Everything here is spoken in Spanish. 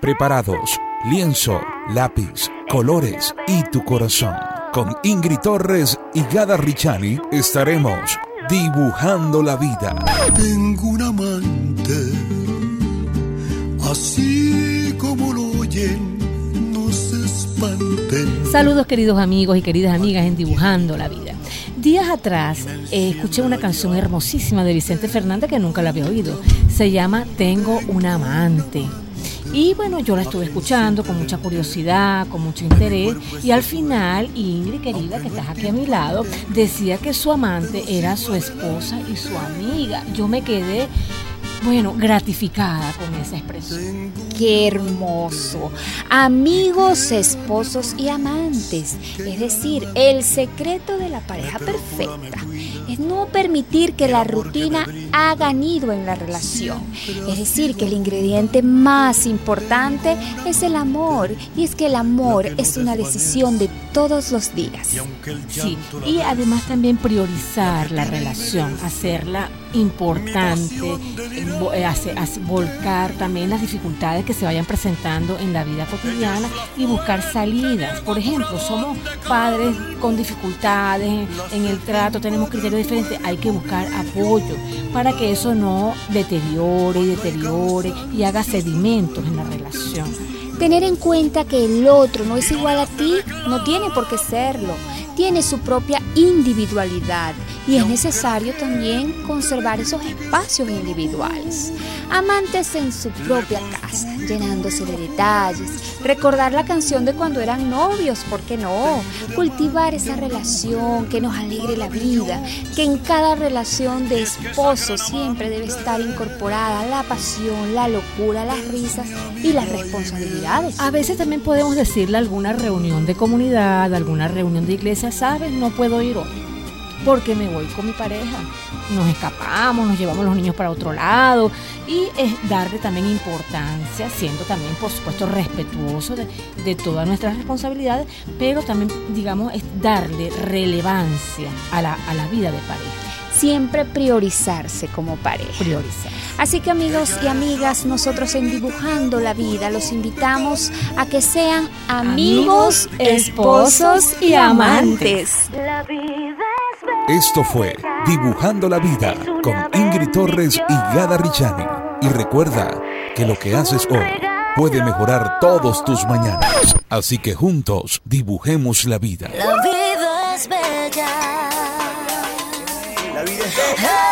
Preparados, lienzo, lápiz, colores y tu corazón. Con Ingrid Torres y Gada Richani estaremos dibujando la vida. Tengo un amante, así como lo oyen, no se espanten. Saludos queridos amigos y queridas amigas en Dibujando la Vida. Días atrás eh, escuché una canción hermosísima de Vicente Fernández que nunca la había oído. Se llama Tengo un amante. Y bueno, yo la estuve escuchando con mucha curiosidad, con mucho interés, y al final, Ingrid, querida, que estás aquí a mi lado, decía que su amante era su esposa y su amiga. Yo me quedé bueno, gratificada con esa expresión. Qué hermoso. Amigos, esposos y amantes. Es decir, el secreto de la pareja perfecta es no permitir que la rutina haga nido en la relación. Es decir, que el ingrediente más importante es el amor. Y es que el amor es una decisión de todos los días. Sí, y además también priorizar la relación, hacerla importante, eh, volcar también las dificultades que se vayan presentando en la vida cotidiana y buscar salidas. Por ejemplo, somos padres con dificultades en el trato, tenemos criterios diferentes, hay que buscar apoyo para que eso no deteriore y deteriore y haga sedimentos en la relación. Tener en cuenta que el otro no es igual a ti no tiene por qué serlo. Tiene su propia individualidad y es necesario también conservar esos espacios individuales. Amantes en su propia casa, llenándose de detalles, recordar la canción de cuando eran novios, ¿por qué no? Cultivar esa relación que nos alegre la vida, que en cada relación de esposo siempre debe estar incorporada la pasión, la locura, las risas y las responsabilidades. A veces también podemos decirle alguna reunión de comunidad, alguna reunión de iglesia ¿sabes? No puedo ir hoy porque me voy con mi pareja. Nos escapamos, nos llevamos los niños para otro lado y es darle también importancia, siendo también, por supuesto, respetuoso de, de todas nuestras responsabilidades, pero también, digamos, es darle relevancia a la, a la vida de pareja siempre priorizarse como pareja. Priorizar. Así que amigos y amigas, nosotros en Dibujando la Vida los invitamos a que sean amigos, esposos y amantes. Esto fue Dibujando la Vida con Ingrid Torres y Gada Richani. Y recuerda que lo que haces hoy puede mejorar todos tus mañanas. Así que juntos dibujemos la vida. La vida es bella. La vida es